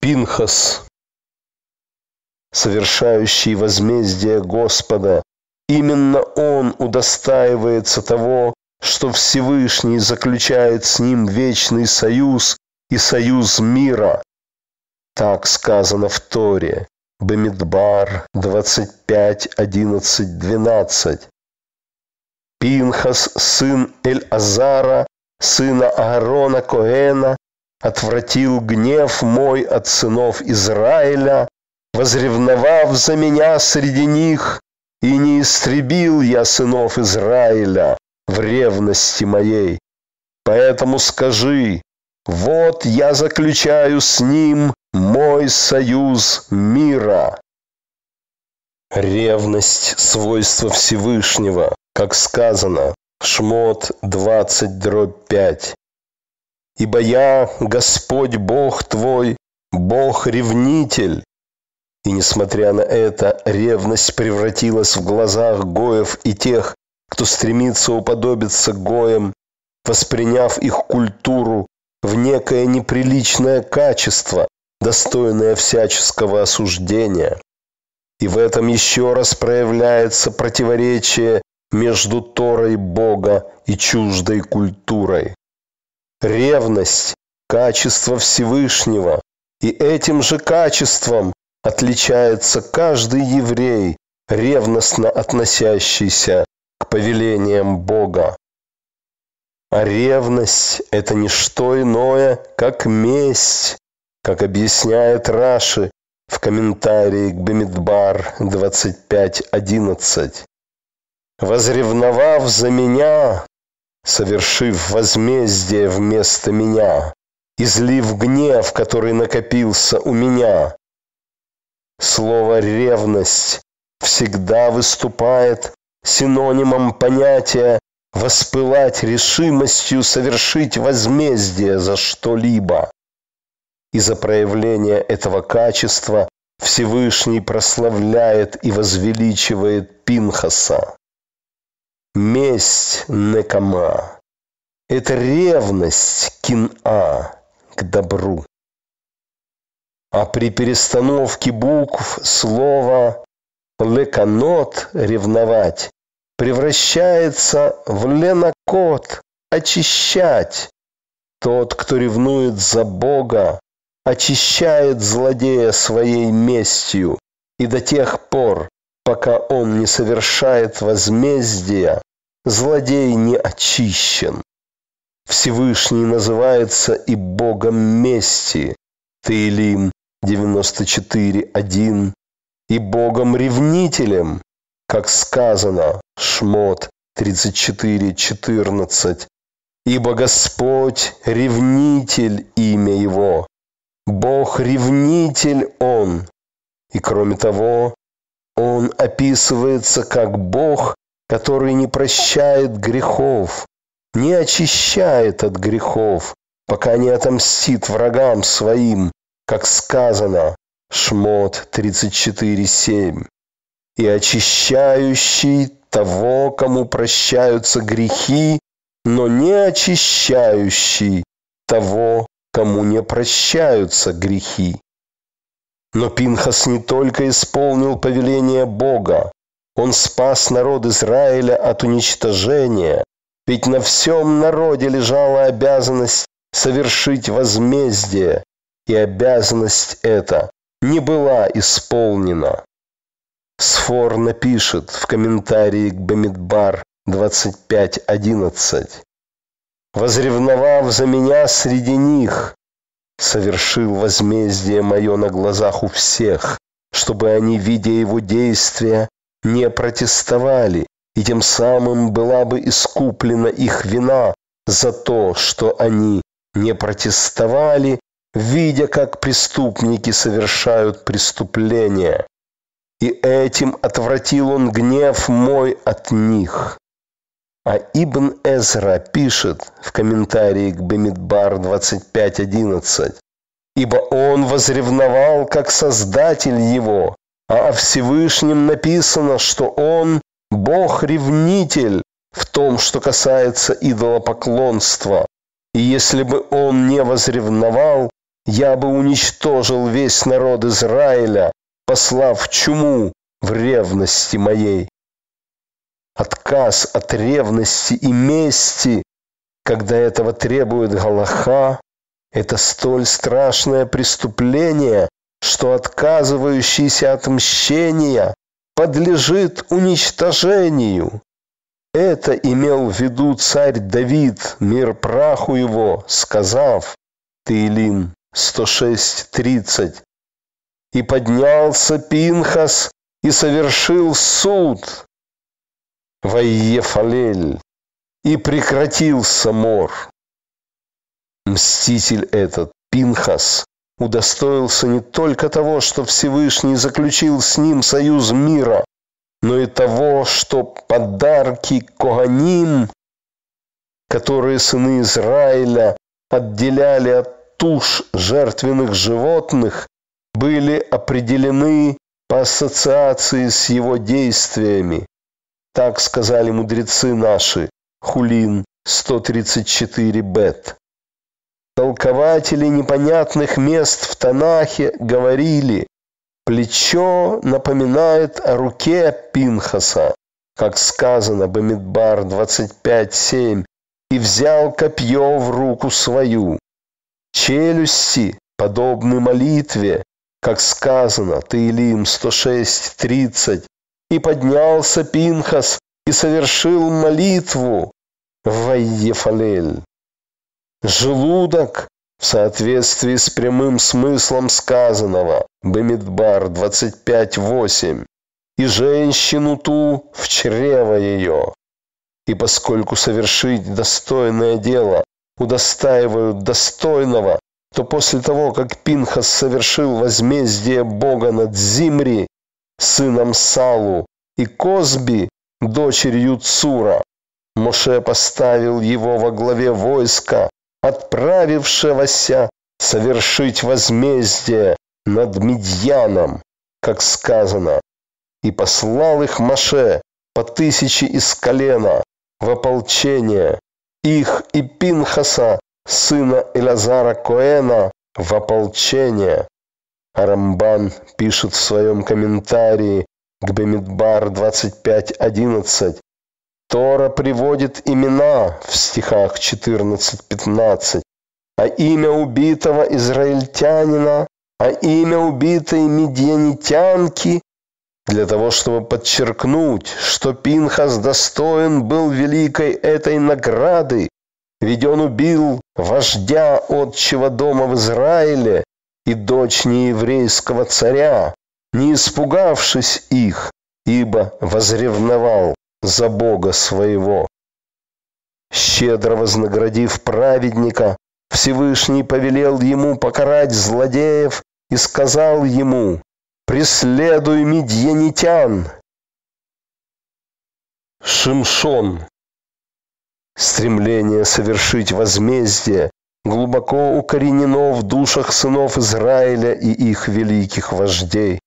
Пинхас, совершающий возмездие Господа, именно он удостаивается того, что Всевышний заключает с ним вечный союз и союз мира. Так сказано в Торе, Бамидбар 25, 11, 12. Пинхас, сын Эль-Азара, сына Аарона Коэна, отвратил гнев мой от сынов Израиля, возревновав за меня среди них, и не истребил я сынов Израиля в ревности моей. Поэтому скажи, вот я заключаю с ним мой союз мира. Ревность – свойство Всевышнего, как сказано, Шмот 20, дробь 5. Ибо я, Господь Бог твой, Бог-ревнитель. И несмотря на это, ревность превратилась в глазах Гоев и тех, кто стремится уподобиться Гоям, восприняв их культуру в некое неприличное качество, достойное всяческого осуждения. И в этом еще раз проявляется противоречие между Торой Бога и чуждой культурой. Ревность – качество Всевышнего, и этим же качеством отличается каждый еврей, ревностно относящийся к повелениям Бога. А ревность – это не что иное, как месть, как объясняет Раши в комментарии к Бемидбар 25.11 возревновав за меня, совершив возмездие вместо меня, излив гнев, который накопился у меня. Слово «ревность» всегда выступает синонимом понятия воспылать решимостью совершить возмездие за что-либо. Из-за проявления этого качества Всевышний прославляет и возвеличивает Пинхаса. Месть Некама – это ревность Кин-А к добру. А при перестановке букв слово «леканот» – ревновать превращается в «ленакот» – очищать. Тот, кто ревнует за Бога, очищает злодея своей местью, и до тех пор, пока он не совершает возмездия, злодей не очищен. Всевышний называется и Богом мести, Таилим 94.1, и Богом-ревнителем, как сказано, Шмот 34.14, ибо Господь – ревнитель имя Его, Бог-ревнитель Он, и кроме того, Он описывается как Бог, который не прощает грехов, не очищает от грехов, пока не отомстит врагам своим, как сказано, Шмот 34.7, и очищающий того, кому прощаются грехи, но не очищающий того, кому не прощаются грехи. Но Пинхас не только исполнил повеление Бога, он спас народ Израиля от уничтожения, ведь на всем народе лежала обязанность совершить возмездие, и обязанность эта не была исполнена. Сфор напишет в комментарии к Бамидбар 25.11. «Возревновав за меня среди них, совершил возмездие мое на глазах у всех, чтобы они, видя его действия, не протестовали, и тем самым была бы искуплена их вина за то, что они не протестовали, видя, как преступники совершают преступления. И этим отвратил он гнев мой от них. А Ибн Эзра пишет в комментарии к Бемидбар 25.11, «Ибо он возревновал, как Создатель его, а о Всевышнем написано, что Он – Бог-ревнитель в том, что касается идолопоклонства. И если бы Он не возревновал, я бы уничтожил весь народ Израиля, послав чуму в ревности моей. Отказ от ревности и мести, когда этого требует Галаха, это столь страшное преступление, что отказывающийся от мщения подлежит уничтожению. Это имел в виду царь Давид, мир праху его, сказав, Таилим 106.30, «И поднялся Пинхас и совершил суд в Айефалель, и прекратился мор». Мститель этот, Пинхас, удостоился не только того, что Всевышний заключил с ним союз мира, но и того, что подарки Коганим, которые сыны Израиля отделяли от туш жертвенных животных, были определены по ассоциации с его действиями. Так сказали мудрецы наши, Хулин 134 бет. Толкователи непонятных мест в Танахе говорили, плечо напоминает о руке Пинхаса, как сказано Бамидбар 25.7, и взял копье в руку свою. Челюсти подобны молитве, как сказано Таилим 106.30, и поднялся Пинхас и совершил молитву в Вайефалель. Желудок в соответствии с прямым смыслом сказанного Бемидбар 25.8 и женщину ту в чрево ее. И поскольку совершить достойное дело удостаивают достойного, то после того, как Пинхас совершил возмездие Бога над Зимри, сыном Салу, и Козби, дочерью Цура, Моше поставил его во главе войска, отправившегося совершить возмездие над Медьяном, как сказано, и послал их Маше по тысяче из колена в ополчение, их и Пинхаса, сына Элазара Коэна, в ополчение. Арамбан пишет в своем комментарии к Бемидбар 25.11 Тора приводит имена в стихах 14-15, а имя убитого израильтянина, а имя убитой медианитянки, для того, чтобы подчеркнуть, что Пинхас достоин был великой этой награды, ведь он убил вождя отчего дома в Израиле и дочь нееврейского царя, не испугавшись их, ибо возревновал за Бога своего. Щедро вознаградив праведника, Всевышний повелел ему покарать злодеев и сказал ему, «Преследуй медьянитян!» Шимшон. Стремление совершить возмездие глубоко укоренено в душах сынов Израиля и их великих вождей.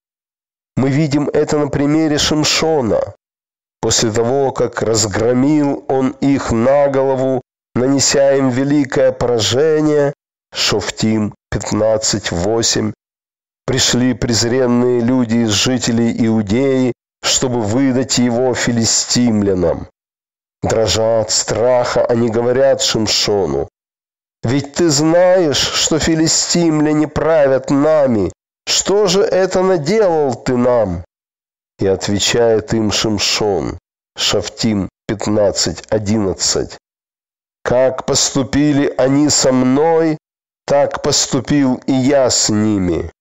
Мы видим это на примере Шимшона. После того, как разгромил он их на голову, нанеся им великое поражение, Шофтим 15.8, пришли презренные люди из жителей Иудеи, чтобы выдать его филистимлянам. Дрожа от страха, они говорят Шимшону, «Ведь ты знаешь, что филистимляне правят нами. Что же это наделал ты нам?» И отвечает им Шимшон, Шафтим 15.11. Как поступили они со мной, так поступил и я с ними.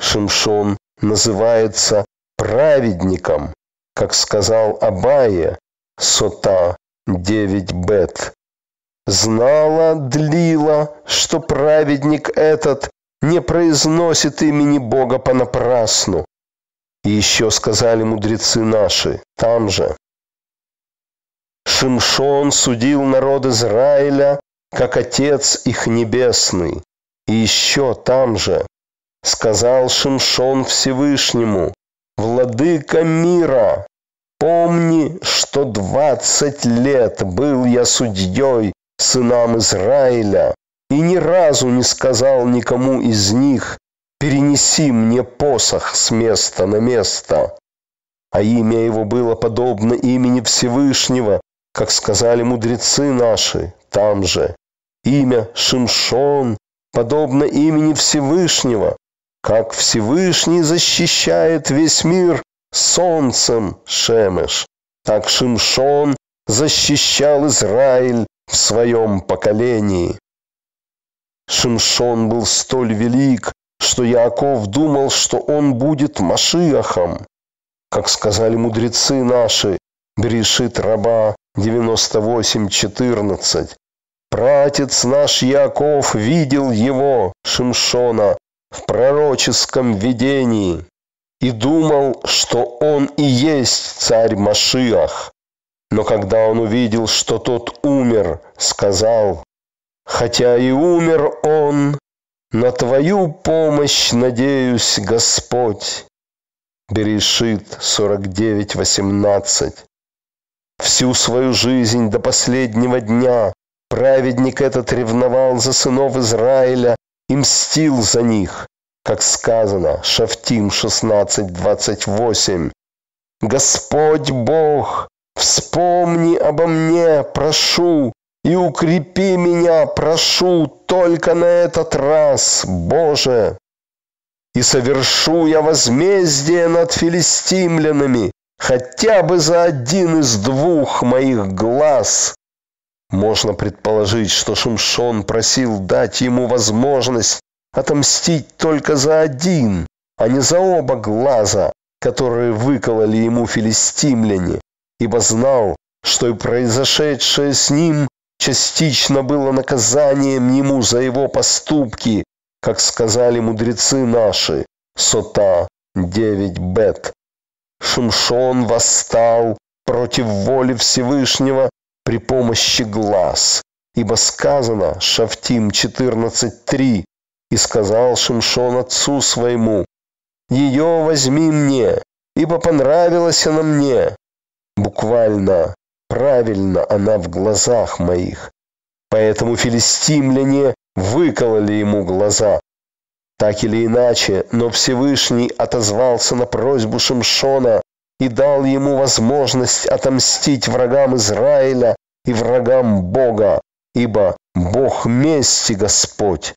Шимшон называется праведником, как сказал Абая, Сота 9 бет. Знала Длила, что праведник этот не произносит имени Бога понапрасну, и еще сказали мудрецы наши, там же. Шимшон судил народ Израиля, как Отец их Небесный. И еще там же сказал Шимшон Всевышнему, «Владыка мира, помни, что двадцать лет был я судьей сынам Израиля, и ни разу не сказал никому из них «Перенеси мне посох с места на место». А имя его было подобно имени Всевышнего, как сказали мудрецы наши там же. Имя Шимшон подобно имени Всевышнего, как Всевышний защищает весь мир солнцем Шемеш, так Шимшон защищал Израиль в своем поколении. Шимшон был столь велик, что Яаков думал, что он будет Машиахом. Как сказали мудрецы наши, Берешит раба 98.14. Пратец наш Яков видел его, Шимшона, в пророческом видении и думал, что он и есть царь Машиах. Но когда он увидел, что тот умер, сказал, «Хотя и умер он, на Твою помощь надеюсь, Господь». Берешит 49.18 Всю свою жизнь до последнего дня праведник этот ревновал за сынов Израиля и мстил за них, как сказано, Шафтим 16.28. Господь Бог, вспомни обо мне, прошу, и укрепи меня, прошу, только на этот раз, Боже. И совершу я возмездие над филистимлянами, хотя бы за один из двух моих глаз. Можно предположить, что Шимшон просил дать ему возможность отомстить только за один, а не за оба глаза, которые выкололи ему филистимляне, ибо знал, что и произошедшее с ним частично было наказанием ему за его поступки, как сказали мудрецы наши, Сота 9 бет. Шимшон восстал против воли Всевышнего при помощи глаз, ибо сказано, Шафтим 14.3, и сказал Шимшон отцу своему, «Ее возьми мне, ибо понравилась она мне». Буквально, правильно она в глазах моих. Поэтому филистимляне выкололи ему глаза, так или иначе, но Всевышний отозвался на просьбу Шимшона и дал ему возможность отомстить врагам Израиля и врагам Бога, ибо Бог мести Господь.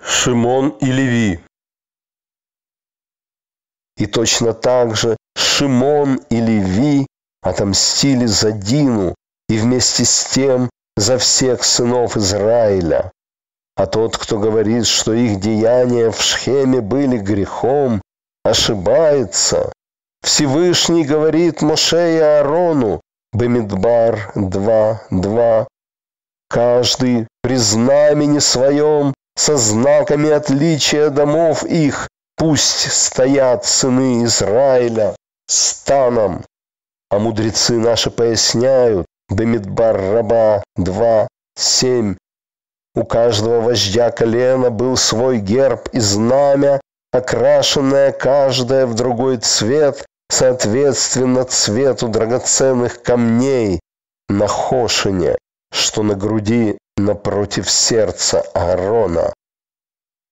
Шимон и Леви И точно так же Шимон и Леви отомстили за Дину и вместе с тем за всех сынов Израиля. А тот, кто говорит, что их деяния в Шхеме были грехом, ошибается. Всевышний говорит Моше и Аарону, Бемидбар 2.2. Каждый при знамени своем со знаками отличия домов их пусть стоят сыны Израиля станом. А мудрецы наши поясняют, Бемидбар Раба 2.7. У каждого вождя колена был свой герб и знамя, окрашенное каждое в другой цвет, соответственно цвету драгоценных камней на хошине, что на груди напротив сердца Аарона.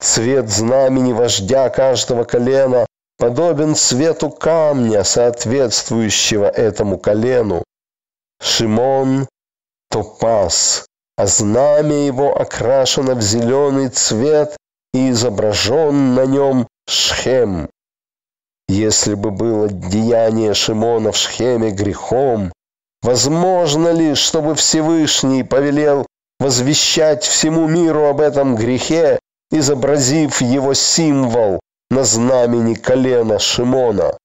Цвет знамени вождя каждого колена подобен цвету камня, соответствующего этому колену. Шимон – топаз, а знамя его окрашено в зеленый цвет и изображен на нем Шхем. Если бы было деяние Шимона в Шхеме грехом, возможно ли, чтобы Всевышний повелел возвещать всему миру об этом грехе, изобразив его символ на знамени колена Шимона?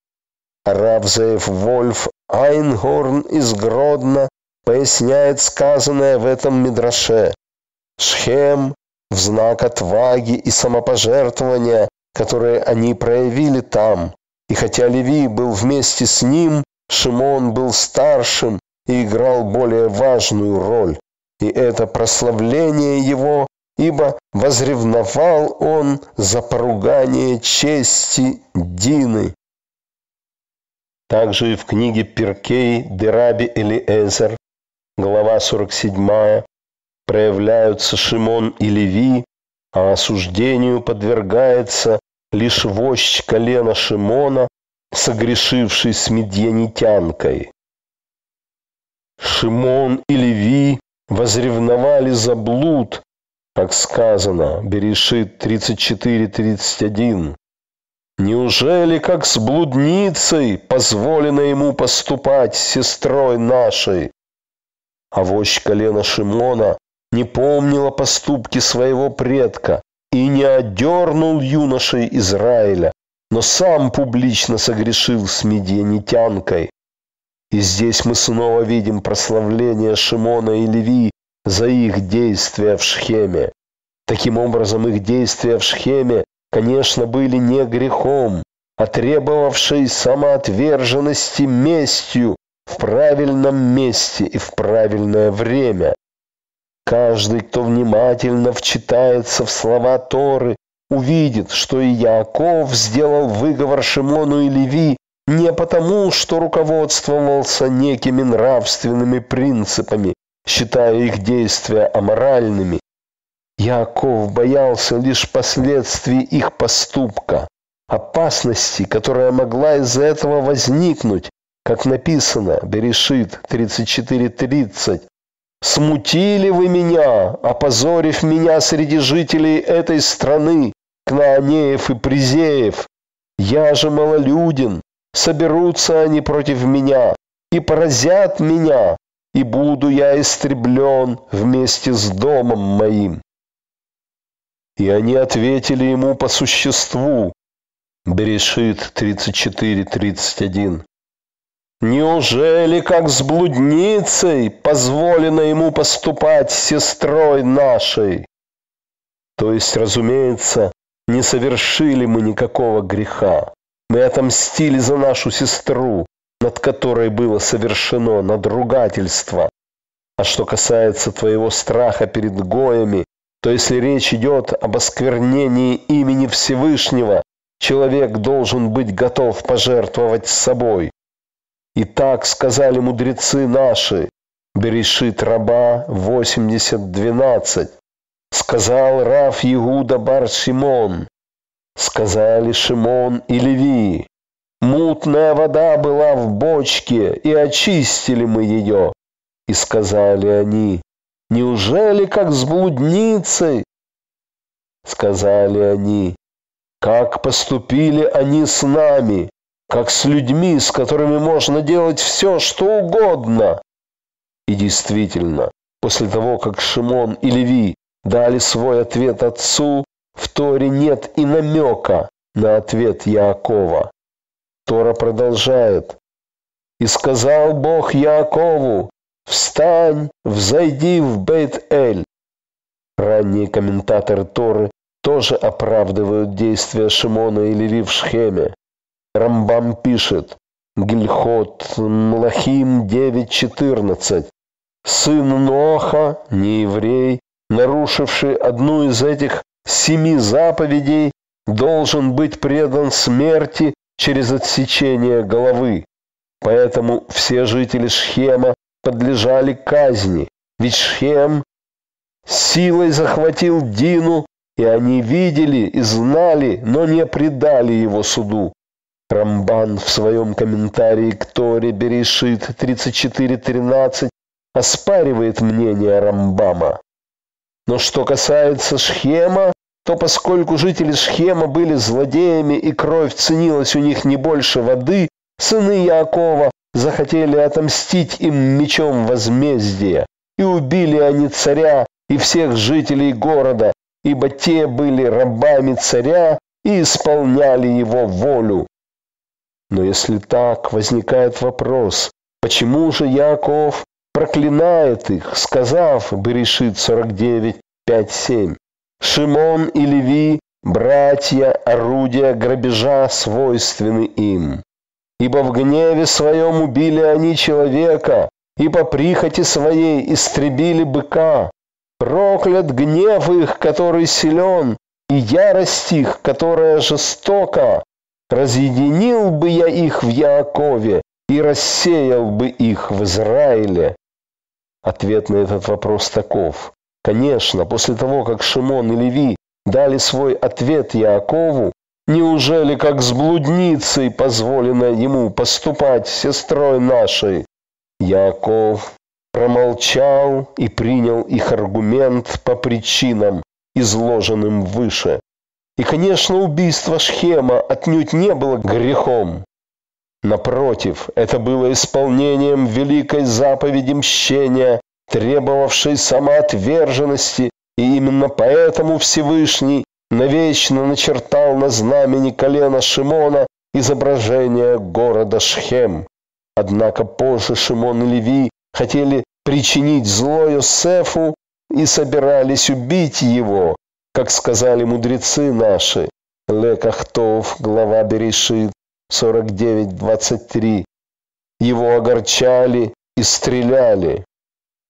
Равзеев Вольф Айнгорн из Гродно поясняет сказанное в этом мидраше. Шхем в знак отваги и самопожертвования, которые они проявили там. И хотя Леви был вместе с ним, Шимон был старшим и играл более важную роль. И это прославление его, ибо возревновал он за поругание чести Дины. Также и в книге Перкей Дераби Элиэзер глава 47, проявляются Шимон и Леви, а осуждению подвергается лишь вождь колена Шимона, согрешивший с медьянитянкой. Шимон и Леви возревновали за блуд, как сказано, Берешит 34-31. Неужели, как с блудницей, позволено ему поступать с сестрой нашей? А вождь колена Шимона не помнила поступки своего предка и не одернул юношей Израиля, но сам публично согрешил с медианитянкой. И здесь мы снова видим прославление Шимона и Леви за их действия в Шхеме. Таким образом, их действия в Шхеме, конечно, были не грехом, а требовавшей самоотверженности местью в правильном месте и в правильное время. Каждый, кто внимательно вчитается в слова Торы, увидит, что и Яков сделал выговор Шимону и Леви не потому, что руководствовался некими нравственными принципами, считая их действия аморальными. Яков боялся лишь последствий их поступка, опасности, которая могла из-за этого возникнуть, как написано, Берешит 34.30, Смутили вы меня, опозорив меня среди жителей этой страны, Кнаанеев и Призеев. Я же малолюден, соберутся они против меня и поразят меня, и буду я истреблен вместе с домом моим. И они ответили ему по существу. Берешит 34.31. Неужели, как с блудницей, позволено ему поступать с сестрой нашей? То есть, разумеется, не совершили мы никакого греха. Мы отомстили за нашу сестру, над которой было совершено надругательство. А что касается твоего страха перед гоями, то если речь идет об осквернении имени Всевышнего, человек должен быть готов пожертвовать собой. И так сказали мудрецы наши, Берешит раба 80.12. Сказал Раф Иуда бар Шимон. Сказали Шимон и Леви. Мутная вода была в бочке, и очистили мы ее. И сказали они, неужели как с блудницей? Сказали они, как поступили они с нами, как с людьми, с которыми можно делать все, что угодно. И действительно, после того, как Шимон и Леви дали свой ответ отцу, в Торе нет и намека на ответ Яакова. Тора продолжает. «И сказал Бог Яакову, встань, взойди в Бейт-Эль». Ранние комментаторы Торы тоже оправдывают действия Шимона и Леви в Шхеме. Рамбам пишет, Гильхот Млахим 9.14. Сын Ноха, не еврей, нарушивший одну из этих семи заповедей, должен быть предан смерти через отсечение головы. Поэтому все жители Шхема подлежали казни, ведь Шхем силой захватил Дину, и они видели и знали, но не предали его суду. Рамбан в своем комментарии к Торе Берешит 34.13 оспаривает мнение Рамбама. Но что касается Шхема, то поскольку жители Шхема были злодеями и кровь ценилась у них не больше воды, сыны Якова захотели отомстить им мечом возмездия, и убили они царя и всех жителей города, ибо те были рабами царя и исполняли его волю. Но если так, возникает вопрос, почему же Яков проклинает их, сказав, Берешит 49, 5, 7, Шимон и Леви, братья, орудия грабежа свойственны им. Ибо в гневе своем убили они человека, и по прихоти своей истребили быка. Проклят гнев их, который силен, и ярость их, которая жестока, разъединил бы я их в Яакове и рассеял бы их в Израиле. Ответ на этот вопрос таков. Конечно, после того, как Шимон и Леви дали свой ответ Яакову, неужели как с блудницей позволено ему поступать сестрой нашей? Яаков промолчал и принял их аргумент по причинам, изложенным выше. И, конечно, убийство Шхема отнюдь не было грехом. Напротив, это было исполнением великой заповеди мщения, требовавшей самоотверженности, и именно поэтому Всевышний навечно начертал на знамени колена Шимона изображение города Шхем. Однако позже Шимон и Леви хотели причинить зло Йосефу и собирались убить его, как сказали мудрецы наши. Лекахтов, глава Берешит, 49-23. Его огорчали и стреляли.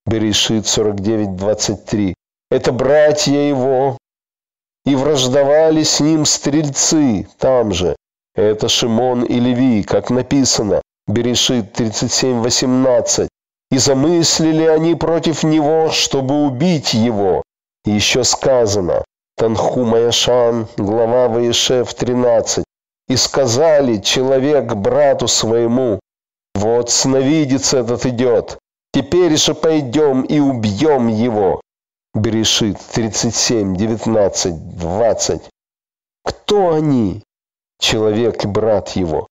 Берешит 49-23. Это братья его. И враждовали с ним стрельцы там же. Это Шимон и Леви, как написано. Берешит 37-18. И замыслили они против него, чтобы убить его. И еще сказано. Танху Яшан, глава Ваишев 13. И сказали человек брату своему, вот сновидец этот идет, теперь же пойдем и убьем его. Берешит 37, 19, 20. Кто они? Человек и брат его.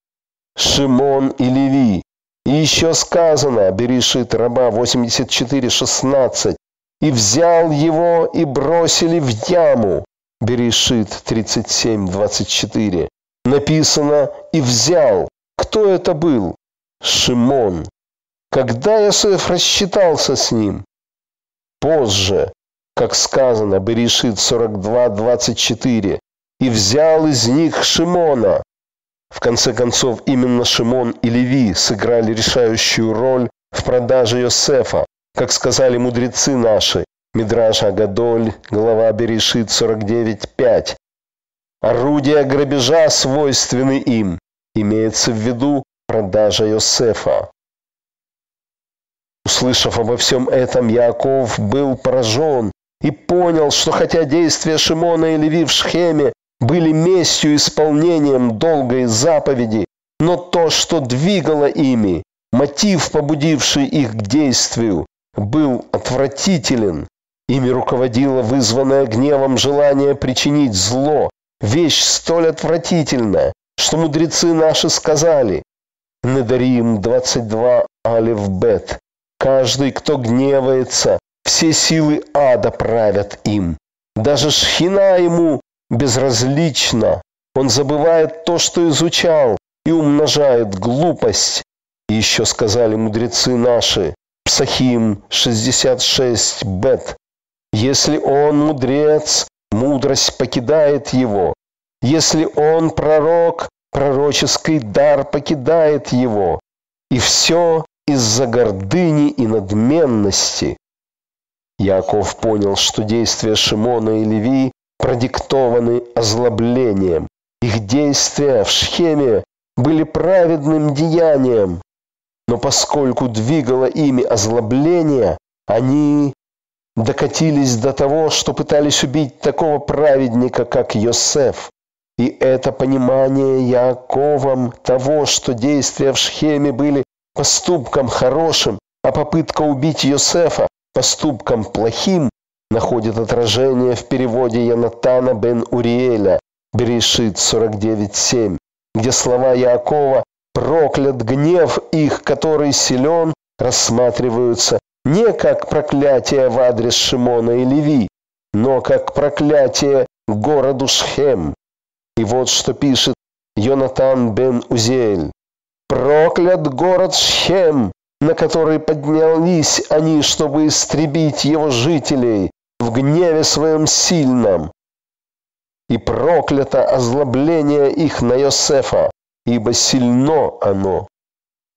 Шимон и Леви. И еще сказано, Берешит раба 84, 16. И взял его и бросили в яму. Берешит 37, 24 написано «и взял». Кто это был? Шимон. Когда Иосиф рассчитался с ним? Позже, как сказано, Берешит 42.24, «И взял из них Шимона». В конце концов, именно Шимон и Леви сыграли решающую роль в продаже Йосефа, как сказали мудрецы наши, Мидраш Агадоль, глава Берешит 49.5. Орудия грабежа свойственны им. Имеется в виду продажа Йосефа. Услышав обо всем этом, Яков был поражен и понял, что хотя действия Шимона и Леви в Шхеме были местью исполнением долгой заповеди, но то, что двигало ими, мотив, побудивший их к действию, был отвратителен. Ими руководило вызванное гневом желание причинить зло, вещь столь отвратительная, что мудрецы наши сказали, Недарим 22 Алев Бет, каждый, кто гневается, все силы ада правят им. Даже шхина ему безразлична. Он забывает то, что изучал, и умножает глупость. Еще сказали мудрецы наши, Псахим 66 Бет, если он мудрец, мудрость покидает его. Если он пророк, пророческий дар покидает его. И все из-за гордыни и надменности. Яков понял, что действия Шимона и Леви продиктованы озлоблением. Их действия в Шхеме были праведным деянием, но поскольку двигало ими озлобление, они докатились до того, что пытались убить такого праведника, как Йосеф. И это понимание Яаковом того, что действия в Шхеме были поступком хорошим, а попытка убить Йосефа поступком плохим, находит отражение в переводе Янатана бен Уриэля, Берешит 49.7, где слова Яакова «проклят гнев их, который силен», рассматриваются не как проклятие в адрес Шимона и Леви, но как проклятие городу Шхем. И вот что пишет Йонатан бен Узель. «Проклят город Шхем, на который поднялись они, чтобы истребить его жителей в гневе своем сильном. И проклято озлобление их на Йосефа, ибо сильно оно».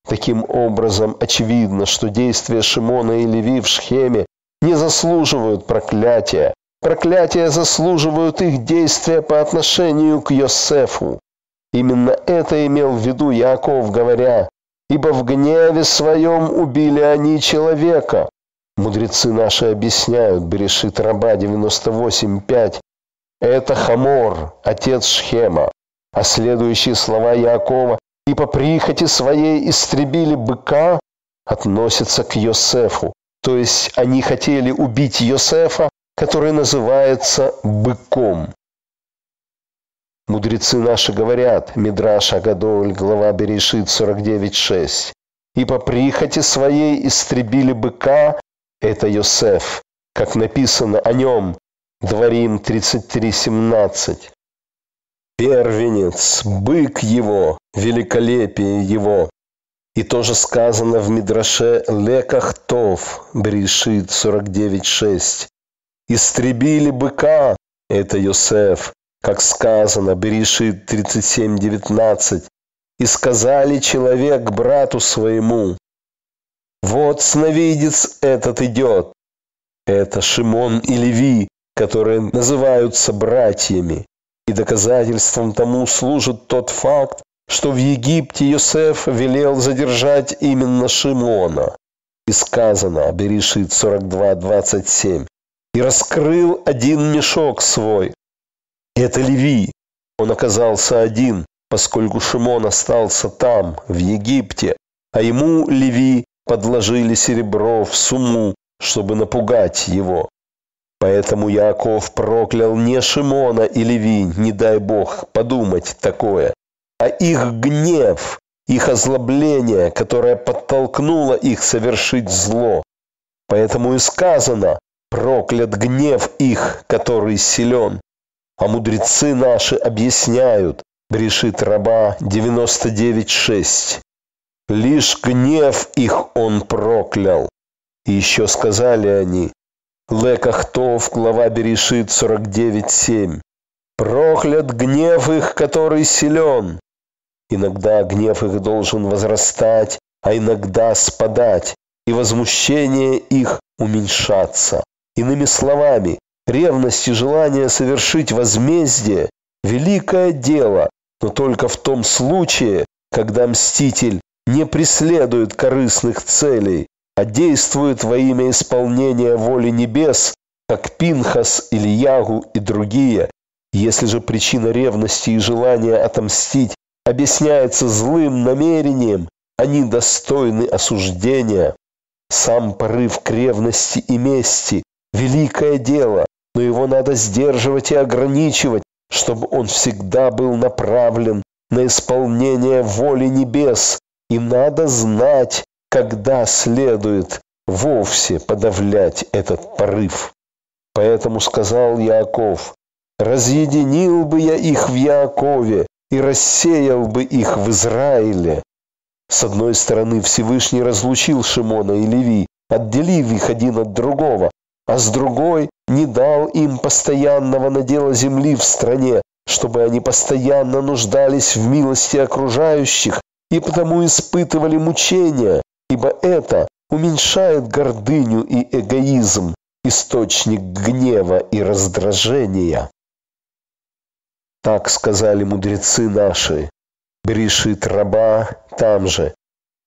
Таким образом, очевидно, что действия Шимона и Леви в Шхеме не заслуживают проклятия. Проклятия заслуживают их действия по отношению к Йосефу. Именно это имел в виду Яков, говоря, «Ибо в гневе своем убили они человека». Мудрецы наши объясняют, Берешит Раба 98.5, это Хамор, отец Шхема, а следующие слова Якова «И по прихоти своей истребили быка» относятся к Йосефу, то есть они хотели убить Йосефа, который называется быком. Мудрецы наши говорят, Мидраш Агадоль, глава Берешит 49.6, «И по прихоти своей истребили быка» – это Йосеф, как написано о нем, Дворим 33.17. Первенец, бык его, великолепие его. И тоже сказано в Мидраше Лекахтов, Брешит 49.6. Истребили быка, это Йосеф, как сказано, Берешит 37.19, и сказали человек брату своему, вот сновидец этот идет, это Шимон и Леви, которые называются братьями, и доказательством тому служит тот факт, что в Египте Йосеф велел задержать именно Шимона. И сказано, Берешит 42.27, и раскрыл один мешок свой, это Леви. Он оказался один, поскольку Шимон остался там, в Египте, а ему, Леви, подложили серебро в сумму, чтобы напугать его. Поэтому Яков проклял не Шимона и Леви, не дай Бог подумать такое, а их гнев, их озлобление, которое подтолкнуло их совершить зло. Поэтому и сказано, проклят гнев их, который силен. А мудрецы наши объясняют, брешит раба 99.6. Лишь гнев их он проклял. И еще сказали они, Лекахтов, глава Берешит 49.7. Проклят гнев их, который силен. Иногда гнев их должен возрастать, а иногда спадать, и возмущение их уменьшаться. Иными словами, Ревность и желание совершить возмездие – великое дело, но только в том случае, когда мститель не преследует корыстных целей, а действует во имя исполнения воли небес, как Пинхас, или Ягу и другие. Если же причина ревности и желания отомстить объясняется злым намерением, они достойны осуждения. Сам порыв к ревности и мести – великое дело, но его надо сдерживать и ограничивать, чтобы он всегда был направлен на исполнение воли небес, и надо знать, когда следует вовсе подавлять этот порыв. Поэтому сказал Яаков, «Разъединил бы я их в Яакове и рассеял бы их в Израиле». С одной стороны, Всевышний разлучил Шимона и Леви, отделив их один от другого, а с другой не дал им постоянного надела земли в стране, чтобы они постоянно нуждались в милости окружающих и потому испытывали мучения, ибо это уменьшает гордыню и эгоизм, источник гнева и раздражения. Так сказали мудрецы наши. Брешит раба там же.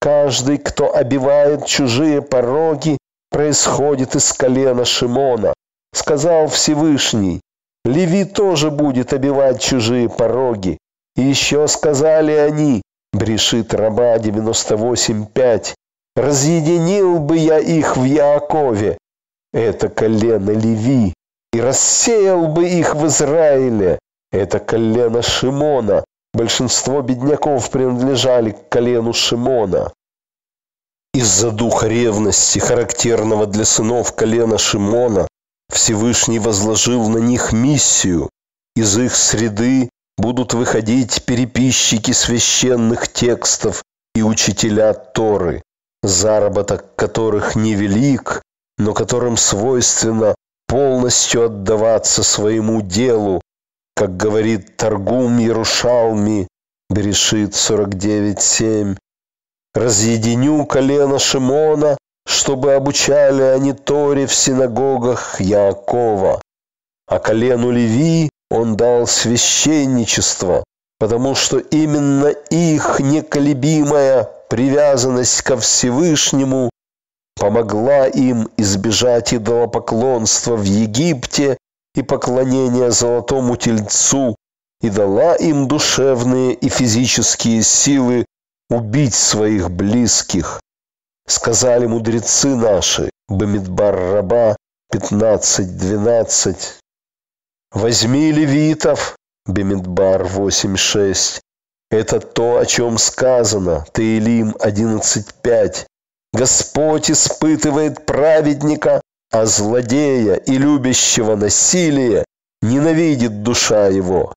Каждый, кто обивает чужие пороги, происходит из колена Шимона. Сказал Всевышний, Леви тоже будет обивать чужие пороги. И еще сказали они, Брешит раба 98.5, разъединил бы я их в Яакове, это колено Леви, и рассеял бы их в Израиле, это колено Шимона. Большинство бедняков принадлежали к колену Шимона. Из-за духа ревности, характерного для сынов колена Шимона, Всевышний возложил на них миссию. Из их среды будут выходить переписчики священных текстов и учителя Торы, заработок которых невелик, но которым свойственно полностью отдаваться своему делу, как говорит Торгум Ярушалми, Берешит 49.7, разъединю колено Шимона, чтобы обучали они Торе в синагогах Яакова. А колену Леви он дал священничество, потому что именно их неколебимая привязанность ко Всевышнему помогла им избежать идолопоклонства в Египте и поклонения золотому тельцу, и дала им душевные и физические силы убить своих близких. Сказали мудрецы наши, Бамидбар Раба 15.12. Возьми левитов, Бемидбар 8.6. Это то, о чем сказано, Таилим 11.5. Господь испытывает праведника, а злодея и любящего насилие ненавидит душа его.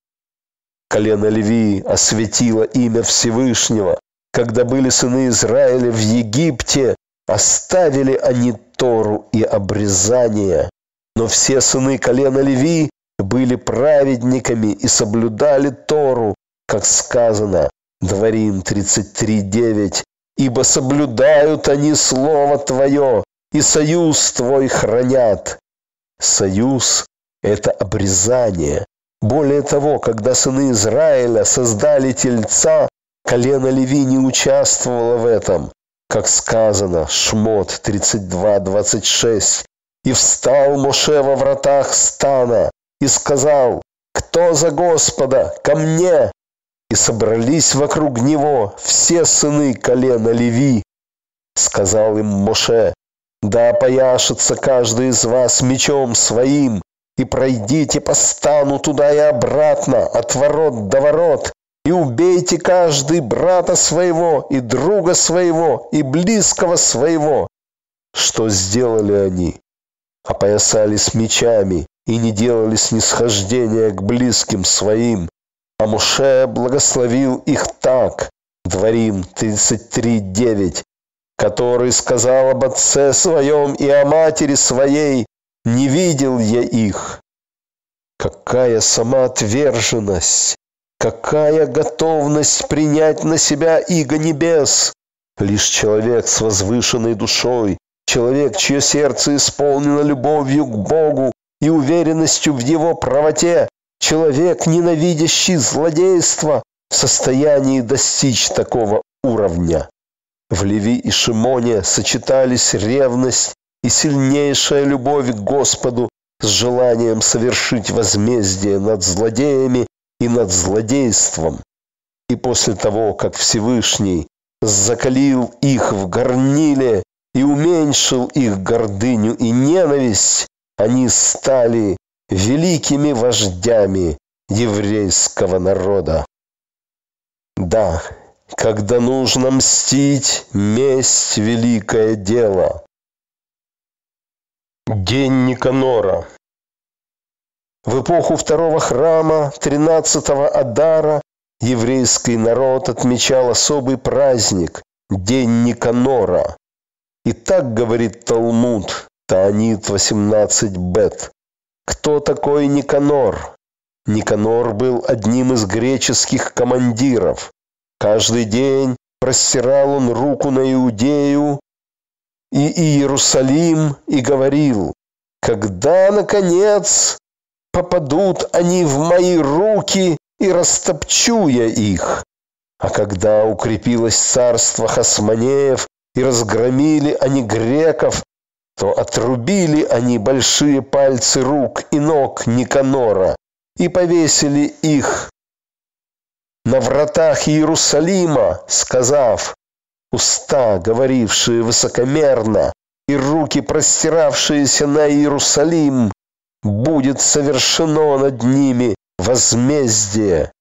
Колено Леви осветило имя Всевышнего. Когда были сыны Израиля в Египте, оставили они Тору и обрезание. Но все сыны колена Леви были праведниками и соблюдали Тору, как сказано, Дворим 33.9, «Ибо соблюдают они Слово Твое, и союз Твой хранят». Союз – это обрезание. Более того, когда сыны Израиля создали тельца, колено Леви не участвовало в этом, как сказано, Шмот 32.26. «И встал Моше во вратах стана и сказал, «Кто за Господа? Ко мне!» И собрались вокруг него все сыны колена Леви. Сказал им Моше, «Да опояшется каждый из вас мечом своим, и пройдите по стану туда и обратно, от ворот до ворот, и убейте каждый брата своего, и друга своего, и близкого своего». Что сделали они? Опоясались мечами и не делали снисхождения к близким своим. А Муше благословил их так, Дворим 33.9, который сказал об отце своем и о матери своей, не видел я их. Какая самоотверженность! Какая готовность принять на себя иго небес! Лишь человек с возвышенной душой, человек, чье сердце исполнено любовью к Богу и уверенностью в его правоте, человек, ненавидящий злодейство, в состоянии достичь такого уровня. В Леви и Шимоне сочетались ревность и сильнейшая любовь к Господу с желанием совершить возмездие над злодеями и над злодейством. И после того, как Всевышний закалил их в горниле и уменьшил их гордыню и ненависть, они стали великими вождями еврейского народа. Да, когда нужно мстить, месть – великое дело. День Никанора. В эпоху второго храма, 13-го Адара, еврейский народ отмечал особый праздник – День Никанора. И так говорит Талмуд, Таанит 18 бет. Кто такой Никанор? Никанор был одним из греческих командиров. Каждый день простирал он руку на Иудею и Иерусалим и говорил, «Когда, наконец, попадут они в мои руки и растопчу я их?» А когда укрепилось царство Хасманеев и разгромили они греков, то отрубили они большие пальцы рук и ног Никанора и повесили их на вратах Иерусалима, сказав, уста, говорившие высокомерно, и руки, простиравшиеся на Иерусалим, будет совершено над ними возмездие.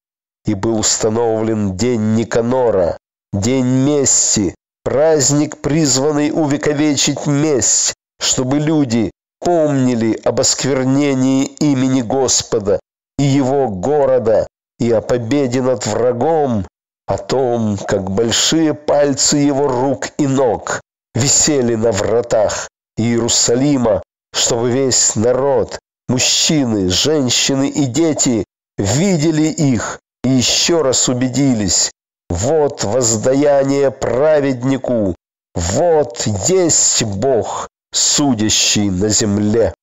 И был установлен день Никанора, день мести, праздник, призванный увековечить месть, чтобы люди помнили об осквернении имени Господа и его города, и о победе над врагом, о том, как большие пальцы его рук и ног висели на вратах Иерусалима, чтобы весь народ, мужчины, женщины и дети видели их и еще раз убедились, вот воздаяние праведнику, вот есть Бог, судящий на земле.